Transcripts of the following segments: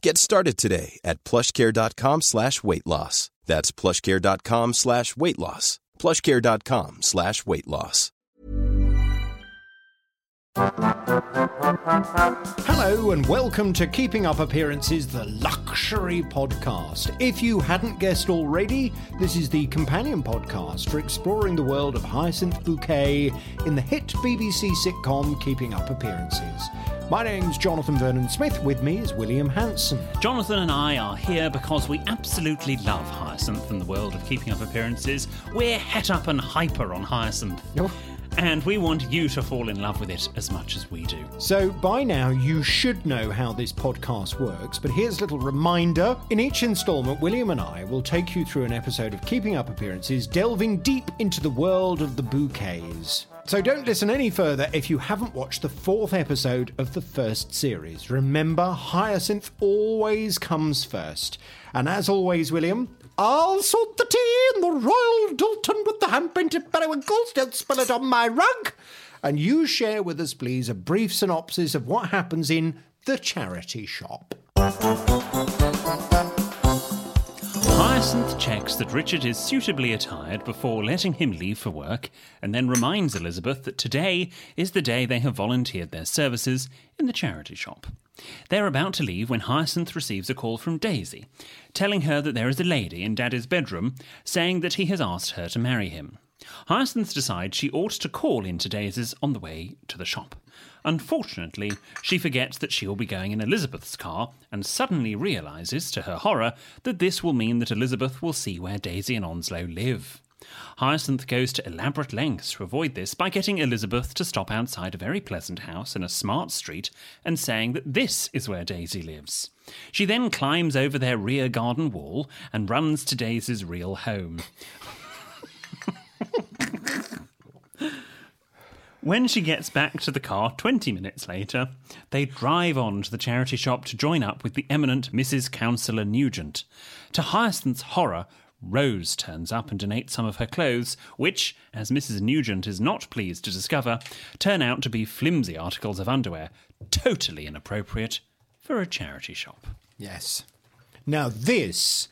Get started today at plushcare.com slash weight loss. That's plushcare.com slash weight loss. plushcare.com slash weight loss. Hello and welcome to Keeping Up Appearances, the luxury podcast. If you hadn't guessed already, this is the companion podcast for exploring the world of Hyacinth Bouquet in the hit BBC sitcom Keeping Up Appearances. My name's Jonathan Vernon Smith. With me is William Hanson. Jonathan and I are here because we absolutely love Hyacinth and the world of keeping up appearances. We're het up and hyper on Hyacinth. Oh. And we want you to fall in love with it as much as we do. So, by now, you should know how this podcast works, but here's a little reminder. In each installment, William and I will take you through an episode of Keeping Up Appearances, delving deep into the world of the bouquets. So don't listen any further if you haven't watched the fourth episode of the first series. Remember, Hyacinth always comes first. And as always, William, I'll sort the tea in the Royal Doulton with the hand painted periwinkles. Don't spill it on my rug. And you share with us, please, a brief synopsis of what happens in the charity shop. Hyacinth checks that Richard is suitably attired before letting him leave for work, and then reminds Elizabeth that today is the day they have volunteered their services in the charity shop. They're about to leave when Hyacinth receives a call from Daisy, telling her that there is a lady in Daddy's bedroom saying that he has asked her to marry him. Hyacinth decides she ought to call into Daisy's on the way to the shop. Unfortunately, she forgets that she will be going in Elizabeth's car and suddenly realises, to her horror, that this will mean that Elizabeth will see where Daisy and Onslow live. Hyacinth goes to elaborate lengths to avoid this by getting Elizabeth to stop outside a very pleasant house in a smart street and saying that this is where Daisy lives. She then climbs over their rear garden wall and runs to Daisy's real home. When she gets back to the car 20 minutes later, they drive on to the charity shop to join up with the eminent Mrs. Councillor Nugent. To Hyacinth's horror, Rose turns up and donates some of her clothes, which, as Mrs. Nugent is not pleased to discover, turn out to be flimsy articles of underwear, totally inappropriate for a charity shop. Yes. Now, this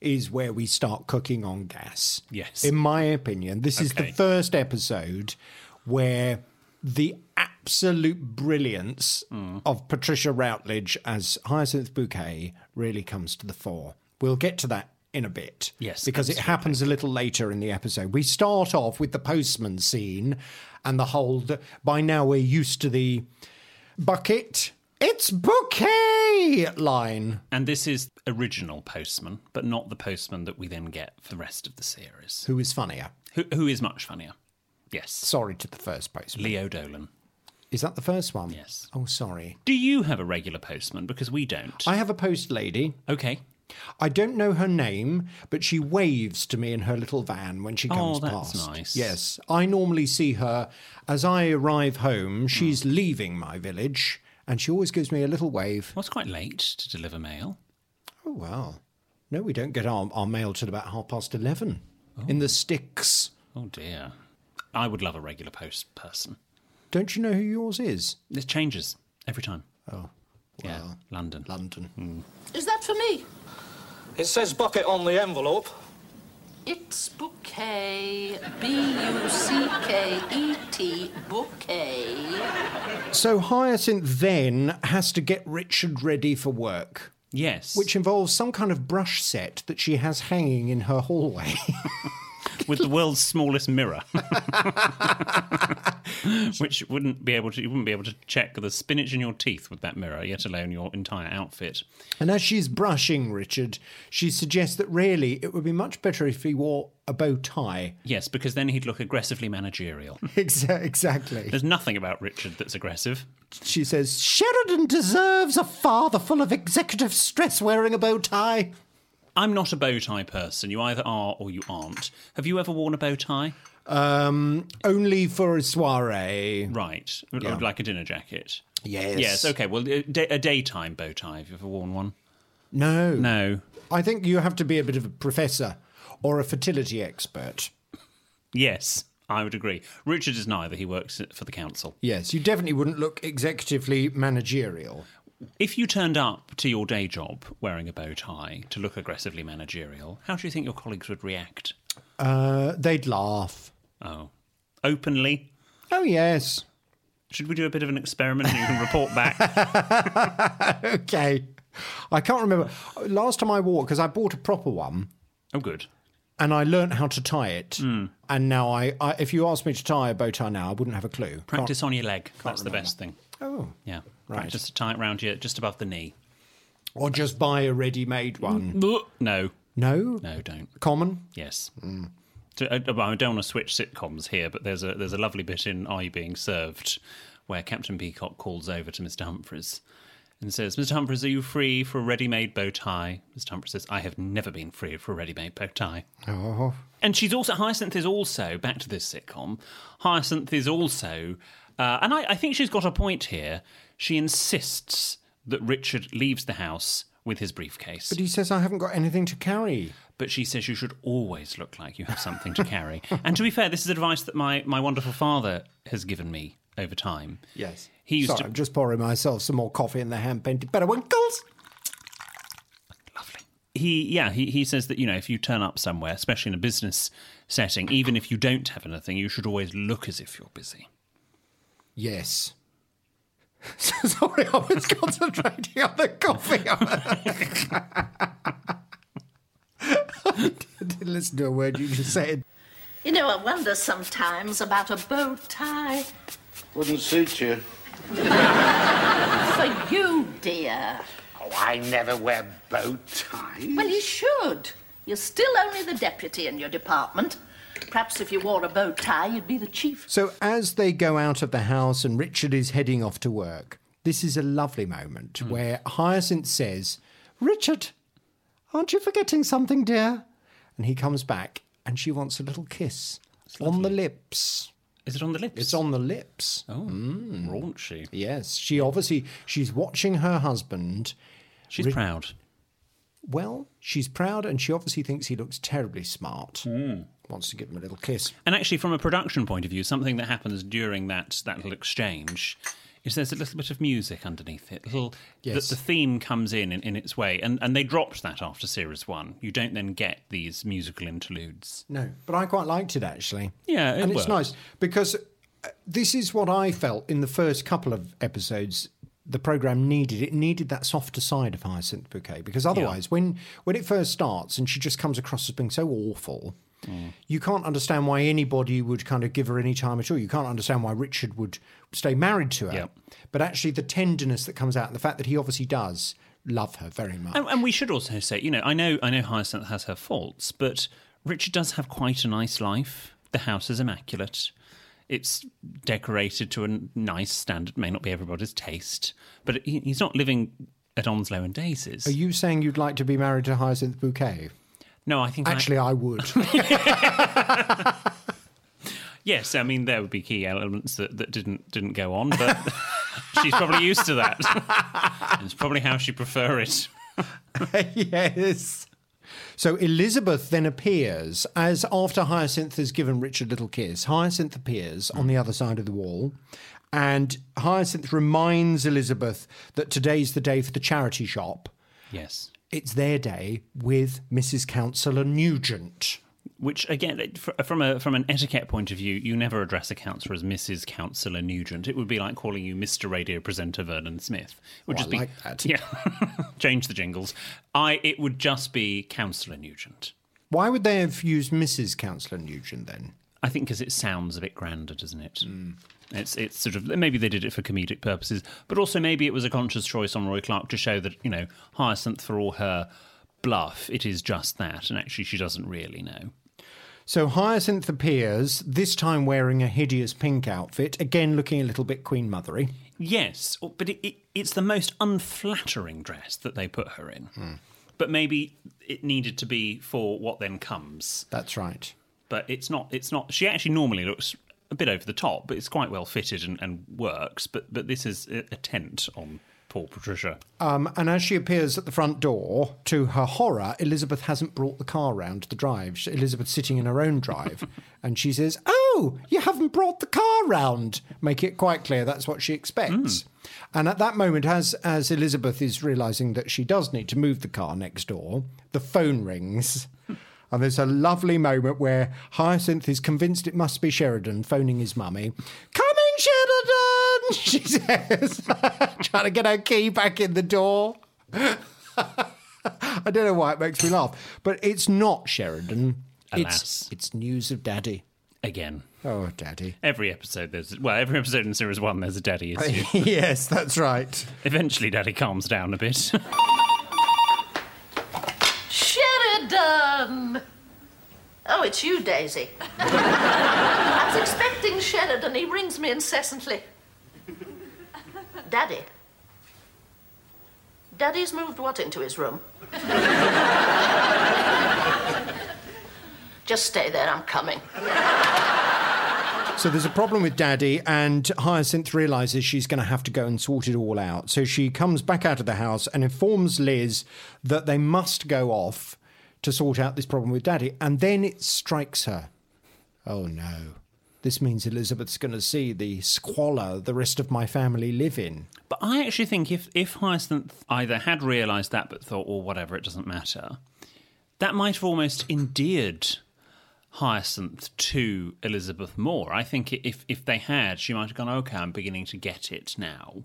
is where we start cooking on gas. Yes. In my opinion, this is the first episode where the absolute brilliance Mm. of Patricia Routledge as Hyacinth Bouquet really comes to the fore. We'll get to that in a bit. Yes, Because it happens a little later in the episode. We start off with the postman scene and the whole. The, by now, we're used to the bucket. It's bouquet line. And this is original Postman, but not the Postman that we then get for the rest of the series. Who is funnier? Who, who is much funnier? Yes. Sorry to the first postman. Leo Dolan. Is that the first one? Yes. Oh, sorry. Do you have a regular postman? Because we don't. I have a post lady. Okay. I don't know her name, but she waves to me in her little van when she comes Oh, that's past. nice. Yes. I normally see her as I arrive home. She's Hmm. leaving my village, and she always gives me a little wave. Well, it's quite late to deliver mail. Oh, well. No, we don't get our, our mail till about half past 11 in the sticks. Oh dear. I would love a regular post person. Don't you know who yours is? It changes every time. Oh, Yeah, well, London. London. Is that for me? It says bucket on the envelope. It's bouquet. B U C K E T. Bouquet. So Hyacinth then has to get Richard ready for work. Yes. which involves some kind of brush set that she has hanging in her hallway. with the world's smallest mirror, which wouldn't be able to you wouldn't be able to check the spinach in your teeth with that mirror, yet alone your entire outfit. And as she's brushing Richard, she suggests that really it would be much better if he wore a bow tie. Yes, because then he'd look aggressively managerial. Exactly. There's nothing about Richard that's aggressive. She says, Sheridan deserves a father full of executive stress wearing a bow tie. I'm not a bow tie person. You either are or you aren't. Have you ever worn a bow tie? Um, only for a soiree. Right, Yeah. like a dinner jacket. Yes. Yes. Okay. Well, a, day, a daytime bow tie. Have you ever worn one? No. No. I think you have to be a bit of a professor or a fertility expert. Yes, I would agree. Richard is neither. He works for the council. Yes, you definitely wouldn't look executively managerial. If you turned up to your day job wearing a bow tie to look aggressively managerial, how do you think your colleagues would react? Uh, they'd laugh. Oh, openly. Oh, yes. Should we do a bit of an experiment and you can report back? Okay. I can't remember. Last time I wore because I bought a proper one oh, good. and I learnt how to tie it. And now I, I, if you asked me to tie a bow tie now, I wouldn't have a clue. Practice on your leg. That's the best thing. Oh. Yeah. Right. Just to tie it round you just above the knee. Or just buy a ready-made one. Mm. No. No. No, don't. Common. Yes. Mm. So, uh, I, I don't want to switch sitcoms here, but there's a there's a lovely bit in Are You Being Served where Captain Peacock calls over to Mr. Humphries and says, Mr. Humphries, are you free for a ready-made bow tie? Mr. Humphries says, I have never been free for a ready-made bow tie. Oh. And she's also Hyacinth is also back to this sitcom. Hyacinth is also, uh, and I, I think she's got a point here. She insists that Richard leaves the house with his briefcase, But he says I haven't got anything to carry. but she says you should always look like you have something to carry. and to be fair, this is advice that my, my wonderful father has given me over time. Yes. He used Sorry, to I'm just pouring myself some more coffee in the hand-painted periwinkles. Lovely. He, yeah, he, he says that, you know, if you turn up somewhere, especially in a business setting, even if you don't have anything, you should always look as if you're busy. Yes. Sorry, I was concentrating on the coffee. I didn't listen to a word you just said. You know, I wonder sometimes about a bow tie. Wouldn't suit you. For you, dear. Oh, I never wear bow ties. Well, you should. You're still only the deputy in your department. Perhaps if you wore a bow tie, you'd be the chief. So, as they go out of the house and Richard is heading off to work, this is a lovely moment hmm. where Hyacinth says, Richard, aren't you forgetting something, dear? And he comes back and she wants a little kiss on the lips. Is it on the lips? It's on the lips. Oh, mm. raunchy. Yes, she obviously she's watching her husband. She's proud. Well, she's proud and she obviously thinks he looks terribly smart. Hmm. Wants to give him a little kiss. And actually, from a production point of view, something that happens during that that little exchange is there's a little bit of music underneath it. Little, Yes. the, the theme comes in, in in its way, and and they dropped that after series one. You don't then get these musical interludes. No, but I quite liked it actually. Yeah, it and it's nice because uh, this is what I felt in the first couple of episodes. The program needed it needed that softer side of Hyacinth Bouquet because otherwise, when when it first starts and she just comes across as being so awful, Mm. you can't understand why anybody would kind of give her any time at all. You can't understand why Richard would stay married to her. Yeah. But actually, the tenderness that comes out and the fact that he obviously does love her very much. And, and we should also say, you know, I know I know Hyacinth has her faults, but Richard does have quite a nice life. The house is immaculate. It's decorated to a nice standard. May not be everybody's taste, but he, he's not living at Onslow and Daisies. Are you saying you'd like to be married to Hyacinth Bouquet? No, I think Actually, I would. Yes, I mean there would be key elements that, that didn't didn't go on, but she's probably used to that. it's probably how she prefer it. yes. So Elizabeth then appears as after Hyacinth has given Richard a little kiss. Hyacinth appears on the other side of the wall, and Hyacinth reminds Elizabeth that today's the day for the charity shop. Yes, It's their day with Mrs. Councillor Nugent. which again, from a from an etiquette point of view, you never address a councillor as Mrs. Councillor Nugent. It would be like calling you Mr. Radio Presenter Vernon Smith. It would Oh, just I be like that. yeah. Change the jingles. I it would just be Councillor Nugent. Why would they have used Mrs. Councillor Nugent then? I think because it sounds a bit grander, doesn't it? Mm. It's it's sort of maybe they did it for comedic purposes, but also maybe it was a conscious choice on Roy Clarke to show that you know Hyacinth, for all her bluff, it is just that, and actually she doesn't really know. So Hyacinth appears, this time wearing a hideous pink outfit, again looking a little bit Queen Mothery. Yes, oh, but it, it, it's the most unflattering dress that they put her in. Hmm. But maybe it needed to be for what then comes. That's right. But it's not. It's not. She actually normally looks a bit over the top, but it's quite well fitted and, and works. But but this is a, a tent on poor Patricia. Um, and as she appears at the front door, to her horror, Elizabeth hasn't brought the car round to the drive. Elizabeth's sitting in her own drive, and she says, "Oh, you haven't brought the car round." Make it quite clear that's what she expects. And at that moment, as as Elizabeth is realizing that she does need to move the car next door, the phone rings. And there's a lovely moment where Hyacinth is convinced it must be Sheridan phoning his mummy. Coming, Sheridan, she says, trying to get her key back in the door. I don't know why it makes me laugh, but it's not Sheridan. Alas. It's it's news of Daddy. Again, Oh, Daddy. every episode there's well, every episode in series one there's a daddy issue. yes, that's right. Eventually, daddy calms down a bit. Sheridan! Oh, it's you, Daisy. I was expecting Sheridan. He rings me incessantly. Daddy. Daddy's moved what into his room? Just stay there, I'm coming. So there's a problem with Daddy, and Hyacinth realizes she's going to have to go and sort it all out. So she comes back out of the house and informs Liz that they must go off to sort out this problem with Daddy. And then it strikes her. Oh no. This means Elizabeth's going to see the squalor the rest of my family live in. But I actually think if if Hyacinth either had realised that but thought, or whatever, it doesn't matter, that might have almost endeared Hyacinth to Elizabeth more. I think if if they had, she might have gone, okay, I'm beginning to get it now,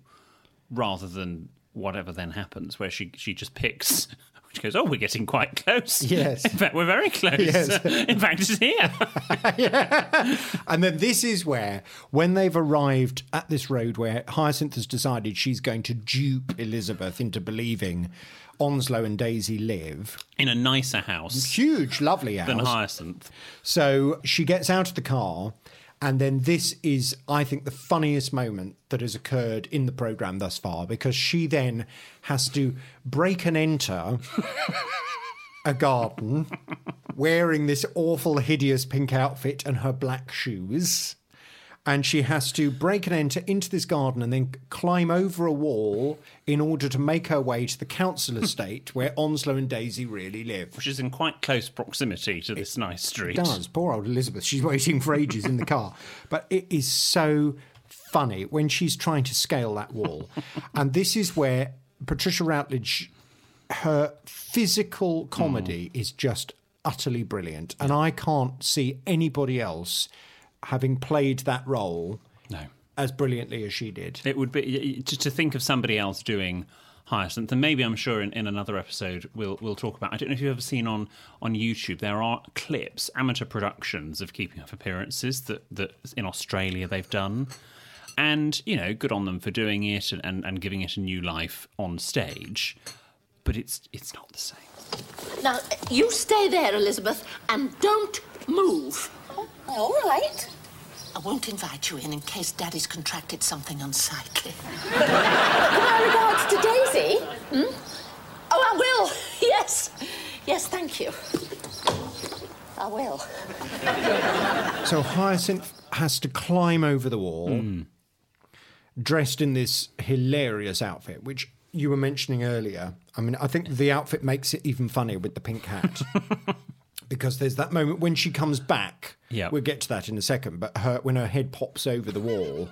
rather than whatever then happens, where she she just picks. She goes, oh, we're getting quite close. Yes. In fact, we're very close. Yes. In fact, it's here. yeah. And then this is where, when they've arrived at this road where Hyacinth has decided she's going to dupe Elizabeth into believing Onslow and Daisy live, In a nicer house huge, lovely house. than Hyacinth. So she gets out of the car, and then this is, I think, the funniest moment that has occurred in the programme thus far because she then has to break and enter a garden wearing this awful, hideous pink outfit and her black shoes. And she has to break and enter into this garden and then climb over a wall in order to make her way to the council hmm. estate where Onslow and Daisy really live. Which is in quite close proximity to this nice street. does. Poor old Elizabeth. She's waiting for ages in the car. But it is so funny when she's trying to scale that wall. and this is where Patricia Routledge, her physical hmm. comedy is just utterly brilliant. And I can't see anybody else having played that role No. as brilliantly as she did. It would be to, to think of somebody else doing Hyacinth, and maybe I'm sure in, in another episode we'll we'll talk about. I don't know if you've ever seen on on YouTube. There are clips, amateur productions of Keeping Up Appearances that that in Australia they've done, and you know, good on them for doing it and, and, and giving it a new life on stage. But it's it's not the same. Now, you stay there, Elizabeth, and don't move. Oh, all right. I won't invite you in in case Daddy's contracted something unsightly. With my regards to Daisy. Hmm? Oh, I will. Yes. Yes, thank you. I will. So Hyacinth has to climb over the wall, hmm. dressed in this hilarious outfit, which you were mentioning earlier. I mean, I think the outfit makes it even funnier with the pink hat. because there's that moment when she comes back. Yeah. We'll get to that in a second, but her when her head pops over the wall,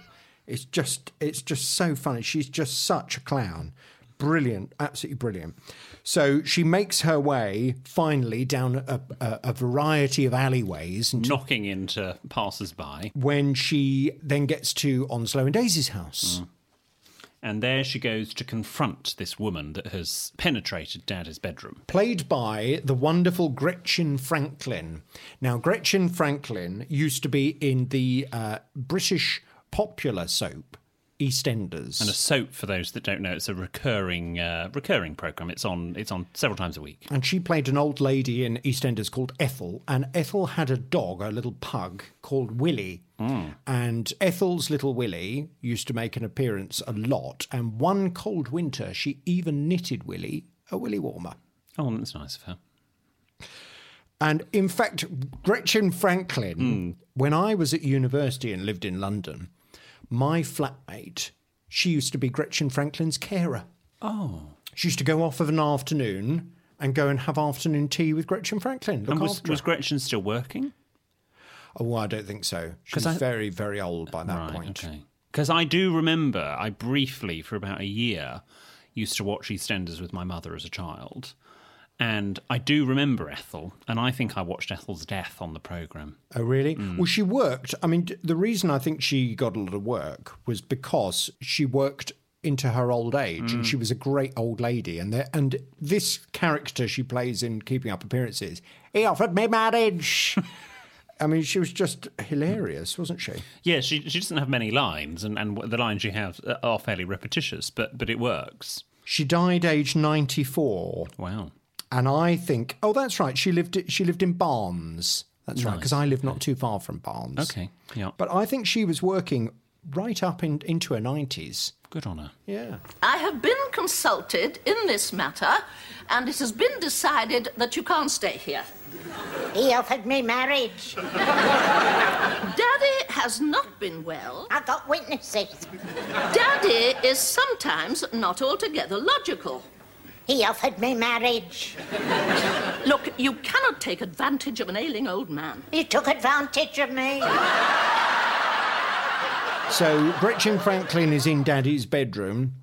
it's just it's just so funny. She's just such a clown. Brilliant, absolutely brilliant. So she makes her way finally down a, a, a variety of alleyways and Knocking into passers by. when she then gets to Onslow and Daisy's house. Mm. And there she goes to confront this woman that has penetrated Daddy's bedroom. played by the wonderful Gretchen Franklin. Now, Gretchen Franklin used to be in the uh, British popular soap EastEnders. And a soap, for those that don't know, it's a recurring uh, recurring program. It's on it's on several times a week. and she played an old lady in EastEnders called Ethel, and Ethel had a dog, a little pug called Willie. And Ethel's little Willie used to make an appearance a lot, and one cold winter she even knitted Willie a Willie warmer. Oh, that's nice of her. And in fact, Gretchen Franklin, when I was at university and lived in London, my flatmate, she used to be Gretchen Franklin's carer. Oh, She used to go off of an afternoon and go and have afternoon tea with Gretchen Franklin. Look and was, after was. Gretchen still working? Oh, I don't think so. She 'Cause was I- very, very old by that point. okay. Because I do remember, I briefly, for about a year, used to watch EastEnders with my mother as a child. And I do remember Ethel, and I think I watched Ethel's death on the programme. Oh, really? Mm. Well, she worked. I mean, the reason I think she got a lot of work was because she worked into her old age, and she Mm. was a great old lady. And there, and this character she plays in Keeping Up Appearances, he offered me marriage. I mean, she was just hilarious, wasn't she? Yeah, she she doesn't have many lines, and, and the lines she has are fairly repetitious, but but it works. She died aged ninety four, Wow. And I think, oh, that's right. She lived. She lived in Barnes. That's right, because I live not too far from Barnes. Okay. Yeah. But I think she was working right up in, into her nineties. Good on her. Yeah. I have been consulted in this matter, and it has been decided that you can't stay here. He offered me marriage. Daddy has not been well. I got witnesses. Daddy is sometimes not altogether logical. He offered me marriage. Look, you cannot take advantage of an ailing old man. He took advantage of me. So Gretchen Franklin is in Daddy's bedroom,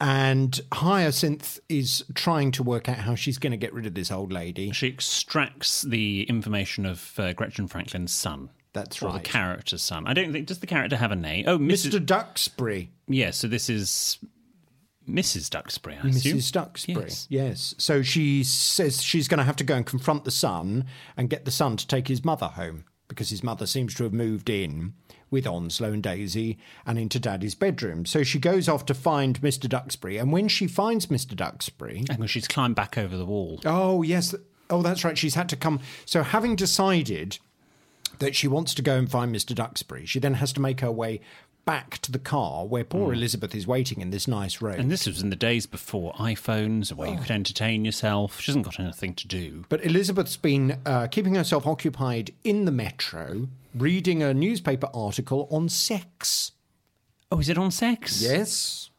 and Hyacinth is trying to work out how she's going to get rid of this old lady. She extracts the information of uh, Gretchen Franklin's son. That's or right. the character's son. I don't think does the character have a name? Oh, Mrs. Mr. Duxbury. Yeah, so this is Mrs. Duxbury, I assume. Mrs. Duxbury. Yes. Yes. So she says she's going to have to go and confront the son and get the son to take his mother home because his mother seems to have moved in with Onslow and Daisy and into Daddy's bedroom. So she goes off to find Mr. Duxbury, and when she finds Mr. Duxbury, And she's climbed back over the wall. Oh, yes. Oh, that's right. She's had to come. So, having decided that she wants to go and find Mr. Duxbury, she then has to make her way back to the car where poor Elizabeth is waiting in this nice road. And this was in the days before iPhones, where you could entertain yourself. She hasn't got anything to do. but Elizabeth's been uh, keeping herself occupied in the metro, reading a newspaper article on sex. Oh, is it on sex? Yes.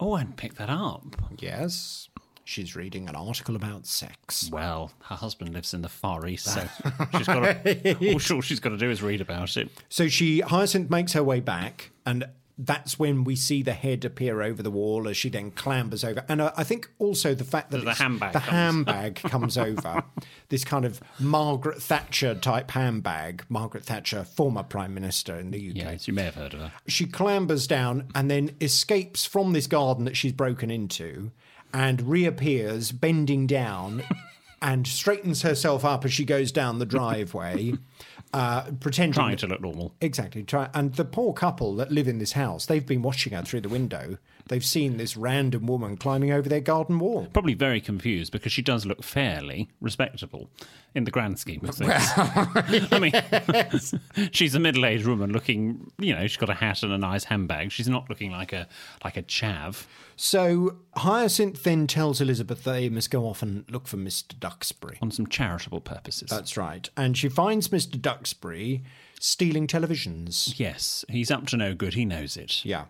Oh, I hadn't picked that up. Yes. She's reading an article about sex. Well, her husband lives in the Far East, so she's got to, all she's got to do is read about it. So she Hyacinth makes her way back, and that's when we see the head appear over the wall as she then clambers over. And uh, I think also the fact that The handbag the comes. handbag comes over, this kind of Margaret Thatcher type handbag. Margaret Thatcher, former prime minister in the UK. Yes, you may have heard of her. She clambers down and then escapes from this garden that she's broken into, and reappears bending down. And straightens herself up as she goes down the driveway, uh, pretending Trying to look normal. Exactly. Try and the poor couple that live in this house, they've been watching her through the window. They've seen this random woman climbing over their garden wall. Probably very confused because she does look fairly respectable in the grand scheme of things. I mean, she's a middle-aged woman looking, you know, she's got a hat and a nice handbag. She's not looking like a like a chav. So Hyacinth then tells Elizabeth they must go off and look for Mr. Duxbury. on some charitable purposes. That's right. And she finds Mr. Duxbury stealing televisions. yes, he's up to no good. He knows it. Yeah.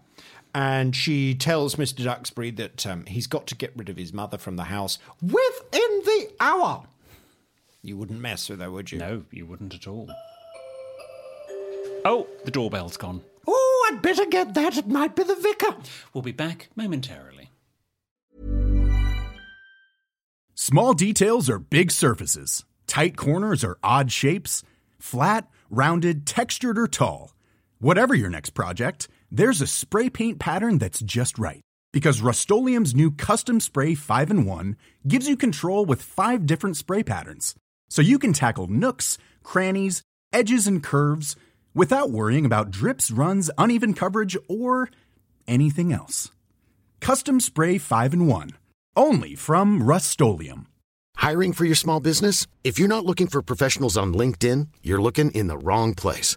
And she tells Mr. Duxbury that um, he's got to get rid of his mother from the house within the hour. You wouldn't mess with her, would you? No, you wouldn't at all. Oh, the doorbell's gone. Oh, I'd better get that. It might be the vicar. We'll be back momentarily. Small details are big surfaces. Tight corners are odd shapes. Flat, rounded, textured, or tall. Whatever your next project, there's a spray paint pattern that's just right. Because Rust new Custom Spray 5 in 1 gives you control with five different spray patterns. So you can tackle nooks, crannies, edges, and curves without worrying about drips, runs, uneven coverage, or anything else. Custom Spray 5 in 1. Only from Rust Hiring for your small business? If you're not looking for professionals on LinkedIn, you're looking in the wrong place.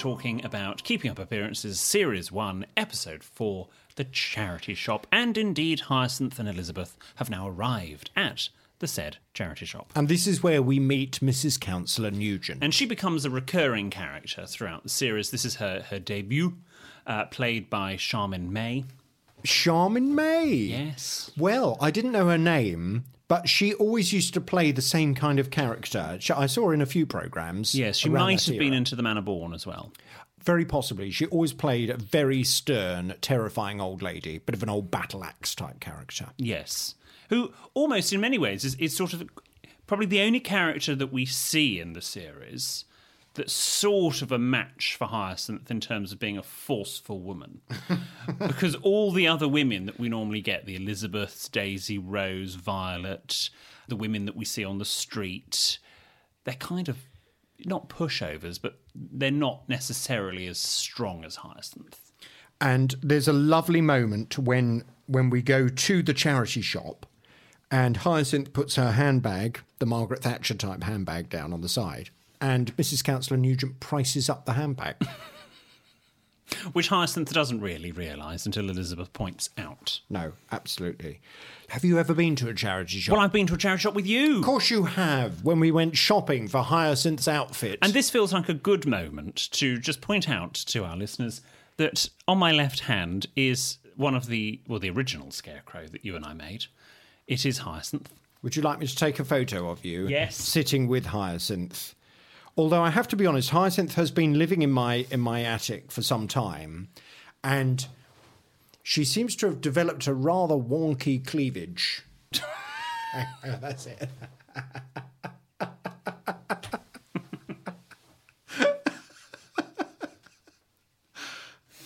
Talking about Keeping Up Appearances, Series 1, Episode 4, The Charity Shop. And indeed, Hyacinth and Elizabeth have now arrived at the said charity shop. And this is where we meet Mrs. Councillor Nugent. And she becomes a recurring character throughout the series. This is her, her debut, uh, played by Charmian May. Charmian May. Yes. Well, I didn't know her name, but she always used to play the same kind of character. I saw her in a few programs. Yes, she might have been into The Manor Born as well. Very possibly. She always played a very stern, terrifying old lady, bit of an old battle axe type character. Yes. Who almost in many ways is, is sort of probably the only character that we see in the series that's sort of a match for Hyacinth in terms of being a forceful woman. because all the other women that we normally get, the Elizabeths, Daisy, Rose, Violet, the women that we see on the street, they're kind of not pushovers, but they're not necessarily as strong as Hyacinth. And there's a lovely moment when when we go to the charity shop and Hyacinth puts her handbag, the Margaret Thatcher type handbag, down on the side. And Mrs. Councillor Nugent prices up the handbag. Which Hyacinth doesn't really realise until Elizabeth points out. no, absolutely. Have you ever been to a charity shop? Well, I've been to a charity shop with you. of course you have, when we went shopping for Hyacinth's outfit. And this feels like a good moment to just point out to our listeners that on my left hand is one of the, well, the original scarecrow that you and I made. It is Hyacinth. Would you like me to take a photo of you? Yes. Sitting with Hyacinth. Although I have to be honest, Hyacinth has been living in my in my attic for some time, and she seems to have developed a rather wonky cleavage. That's it.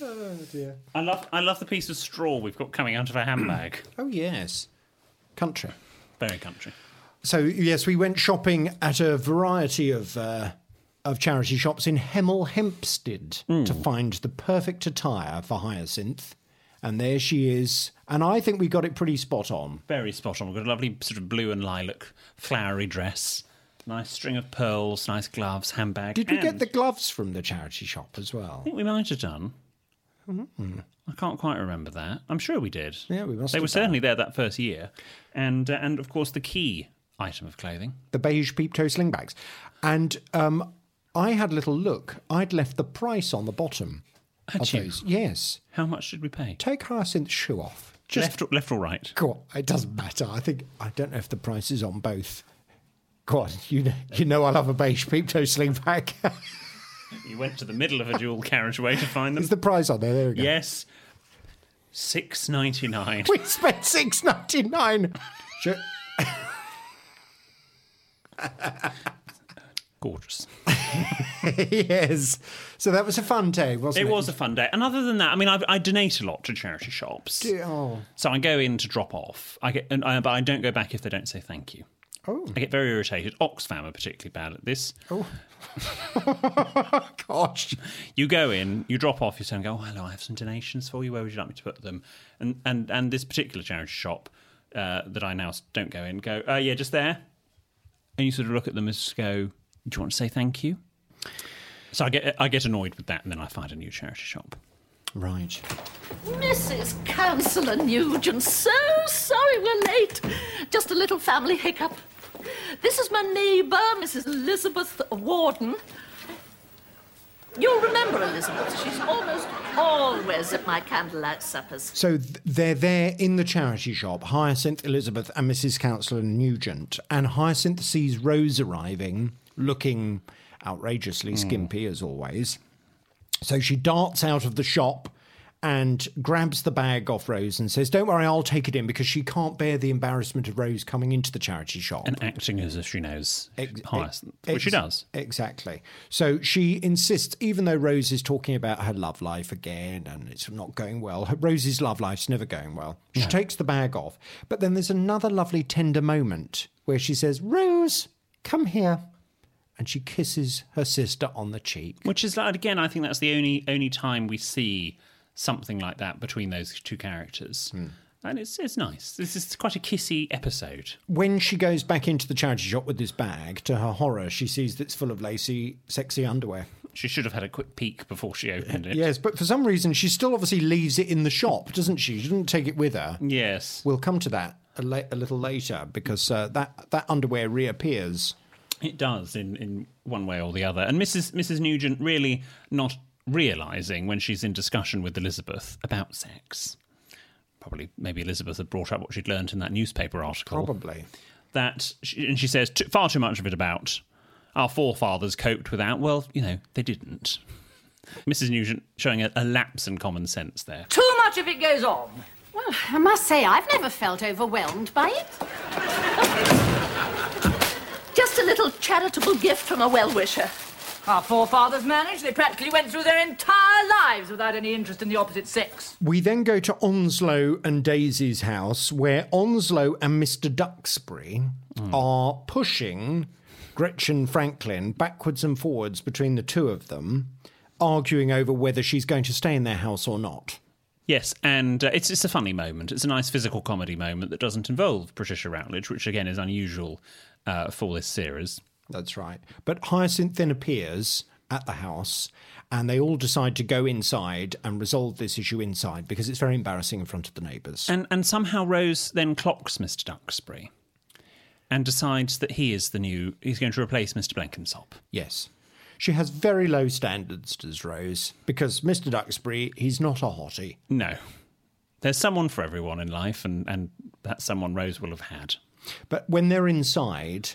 oh dear. I love, I love the piece of straw we've got coming out of her handbag. Oh yes, country. Very country. So yes, we went shopping at a variety of uh, of charity shops in Hemel Hempstead to find the perfect attire for Hyacinth, and there she is. And I think we got it pretty spot on. Very spot on. We've got a lovely sort of blue and lilac flowery dress, nice string of pearls, nice gloves, handbag. Did we get the gloves from the charity shop as well? I think we might have done. I can't quite remember that. I'm sure we did. Yeah, we must They were done. certainly there that first year, and uh, and of course the key item of clothing. The beige peep toe slingbacks, and um, I had a little look. I'd left the price on the bottom Had of you? those. Yes, How much did we pay? take Hyacinth's shoe off. Just left, or- left or right? Go on. It doesn't matter. I think I don't know if the price is on both. God. You know, you know I love a beige peep toe sling bag. You went to the middle of a dual carriageway to find them. is the price on there? There we go. Yes, six ninety nine. We spent six ninety nine. Gorgeous. yes. So that was a fun day, wasn't It it? was a fun day, and other than that, I mean, I, I donate a lot to charity shops. Oh. So I go in to drop off. I get, and I, but I don't go back if they don't say thank you. Oh. I get very irritated. Oxfam are particularly bad at this. Oh. Gosh. You go in, you drop off your son, and go, oh, hello, I have some donations for you. Where would you like me to put them? And and, and this particular charity shop uh, that I now don't go in, go, uh, yeah, just there. And you sort of look at them and just go, do you want to say thank you? So I get I get annoyed with that, and then I find a new charity shop. Right. Mrs. Councillor Nugent, so sorry we're late. Just a little family hiccup. This is my neighbour, Mrs. Elizabeth Warden. You'll remember Elizabeth. She's almost always at my candlelight suppers. So th- they're there in the charity shop, Hyacinth, Elizabeth, and Mrs. Councillor Nugent. And Hyacinth sees Rose arriving, looking outrageously hmm. skimpy as always. So she darts out of the shop and grabs the bag off Rose and says, Don't worry, I'll take it in because she can't bear the embarrassment of Rose coming into the charity shop. And acting as if she knows Ex- ex- which she does. Exactly. So she insists, even though Rose is talking about her love life again and it's not going well, her, Rose's love life's never going well. She takes the bag off. But then there's another lovely tender moment where she says, Rose, come here. And she kisses her sister on the cheek. Which is again, I think that's the only only time we see something like that between those two characters. Hmm. And it's it's nice. This is quite a kissy episode. When she goes back into the charity shop with this bag, to her horror, she sees that it's full of lacy, sexy underwear. She should have had a quick peek before she opened it. Yes, but for some reason, she still obviously leaves it in the shop, doesn't she? She doesn't take it with her. Yes. We'll come to that a, la- a little later because uh, that that underwear reappears. It does in, in one way or the other. And Mrs. Mrs. Nugent really not realizing when she's in discussion with Elizabeth about sex. Probably, maybe Elizabeth had brought up what she'd learned in that newspaper article. Probably. That, she, and she says t- far too much of it about our forefathers coped without. Well, you know, they didn't. Mrs. Nugent showing a, a lapse in common sense there. Too much of it goes on. Well, I must say, I've never felt overwhelmed by it. Just a little charitable gift from a well wisher. Our forefathers managed. They practically went through their entire lives without any interest in the opposite sex. We then go to Onslow and Daisy's house, where Onslow and Mr. Duxbury are pushing Gretchen Franklin backwards and forwards between the two of them, arguing over whether she's going to stay in their house or not. Yes, and uh, it's it's a funny moment. It's a nice physical comedy moment that doesn't involve Patricia Routledge, which again is unusual uh, for this series. That's right. But Hyacinth then appears at the house, and they all decide to go inside and resolve this issue inside because it's very embarrassing in front of the neighbours. And and somehow Rose then clocks Mr. Duxbury and decides that he is the new. He's going to replace Mr. Blenkinsop. Yes. She has very low standards, does Rose, because Mr. Duxbury, he's not a hottie. No, there's someone for everyone in life, and and that's someone Rose will have had. But when they're inside,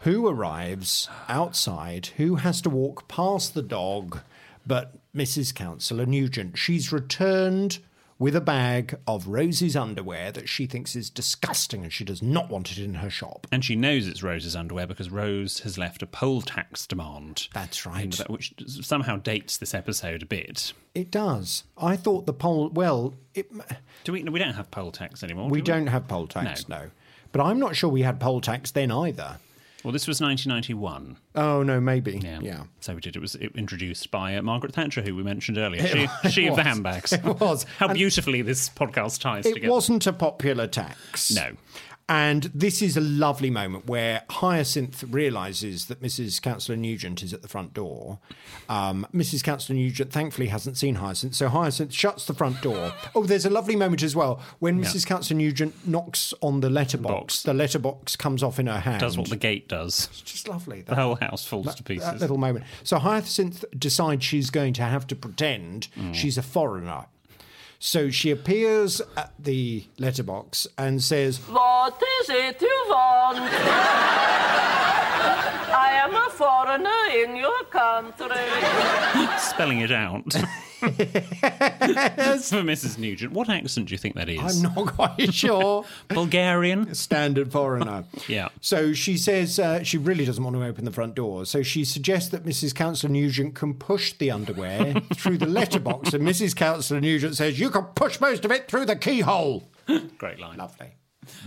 who arrives outside? Who has to walk past the dog? But Mrs. Councillor Nugent. She's returned with a bag of Rose's underwear that she thinks is disgusting and she does not want it in her shop. And she knows it's Rose's underwear because Rose has left a poll tax demand. That's right. Which somehow dates this episode a bit. It does. I thought the poll. Well, it, Do we? We don't have poll tax anymore. we do don't have poll tax, no. But I'm not sure we had poll tax then either. Well, this was 1991. Oh no, maybe. Yeah. yeah. So we did. It was introduced by uh, Margaret Thatcher, who we mentioned earlier. It She, she of the handbags. It was. How And- beautifully this podcast ties It together. wasn't a popular tax. No. And this is a lovely moment where Hyacinth realises that Mrs. Councillor Nugent is at the front door. Um, Mrs. Councillor Nugent thankfully hasn't seen Hyacinth, so Hyacinth shuts the front door. Oh, there's a lovely moment as well when Yeah. Mrs. Councillor Nugent knocks on the letterbox. Box. The letterbox comes off in her hand. Does what the gate does. It's just lovely. The whole house falls to pieces. That little moment. So Hyacinth decides she's going to have to pretend Mm. she's a foreigner. So she appears at the letterbox and says, What is it you want? I am a foreigner in your country. Spelling it out. For Mrs. Nugent. What accent do you think that is? I'm not quite sure. Bulgarian? Standard foreigner. Yeah. So she says uh, she really doesn't want to open the front door. So she suggests that Mrs. Councillor Nugent can push the underwear through the letterbox. And Mrs. Councillor Nugent says, You can push most of it through the keyhole. Great line. Lovely.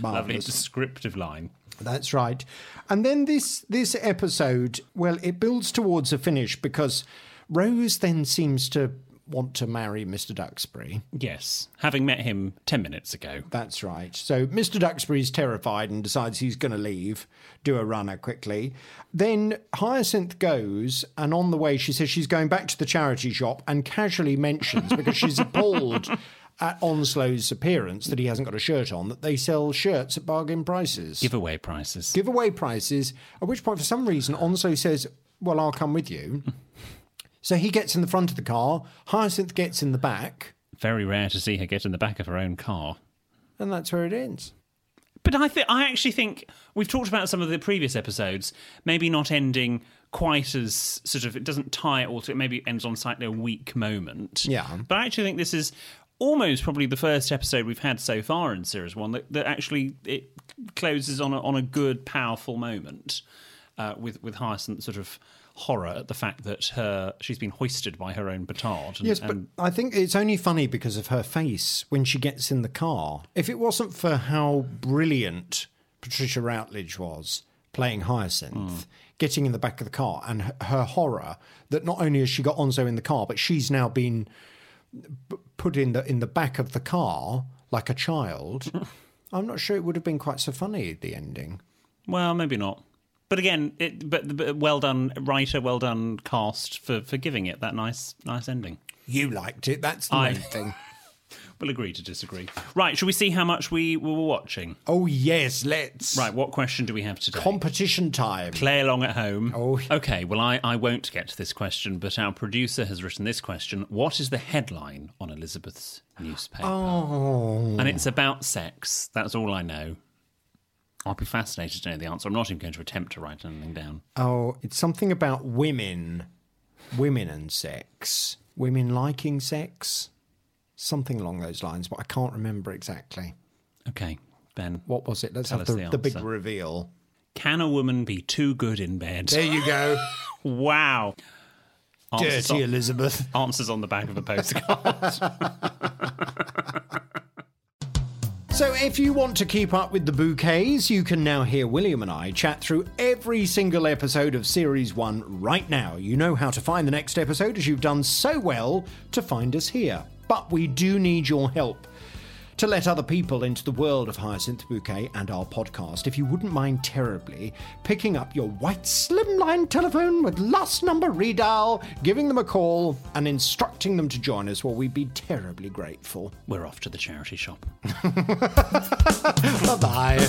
Lovely Marvellous. descriptive line. That's right. And then this this episode, well, it builds towards a finish because Rose then seems to want to marry Mr. Duxbury. Yes, having met him 10 minutes ago. That's right. So Mr. Duxbury's terrified and decides he's going to leave, do a runner quickly. Then Hyacinth goes, and on the way, she says she's going back to the charity shop and casually mentions, because she's appalled at Onslow's appearance that he hasn't got a shirt on, that they sell shirts at bargain prices. Giveaway prices. Giveaway prices, at which point, for some reason, Onslow says, Well, I'll come with you. so he gets in the front of the car, Hyacinth gets in the back, Very rare to see her get in the back of her own car. and that's where it ends. But I think I actually think we've talked about some of the previous episodes, maybe not ending quite as sort of it doesn't tie it all to it. Maybe it ends on slightly a weak moment. Yeah. But I actually think this is almost probably the first episode we've had so far in series one that, that actually it closes on a, on a good, powerful moment uh, with with Hyacinth sort of horror at the fact that her she's been hoisted by her own petard. And, Yes, but and I think it's only funny because of her face when she gets in the car. If it wasn't for how brilliant Patricia Routledge was playing Hyacinth, getting in the back of the car, and her, her horror that not only has she got Onslow in the car, but she's now been put in the in the back of the car like a child. I'm not sure it would have been quite so funny the ending. Well, maybe not. But again, it, but, but well done writer, well done cast for, for giving it that nice nice ending. You liked it. That's the I- main thing. We'll agree to disagree. Right, shall we see how much we were watching? Oh yes, let's. Right, what question do we have today? Competition time. Play along at home. Oh. Okay, well, I, I won't get to this question, but our producer has written this question What is the headline on Elizabeth's newspaper? Oh. And it's about sex. That's all I know. I'll be fascinated to know the answer. I'm not even going to attempt to write anything down. Oh, it's something about women, women and sex, women liking sex, something along those lines, but I can't remember exactly. Okay, Ben. What was it? Let's Tell have us the, the the big reveal. Can a woman be too good in bed? There you go. wow. Answers Dirty on- Elizabeth. Answers on the back of a postcard. So, if you want to keep up with the bouquets, you can now hear William and I chat through every single episode of Series 1 right now. You know how to find the next episode as you've done so well to find us here. But we do need your help to let other people into the world of Hyacinth Bouquet and our podcast. If you wouldn't mind terribly picking up your white slimline telephone with last number redial, giving them a call, and instructing them to join us, well, we'd be terribly grateful. We're off to the charity shop. bye bye.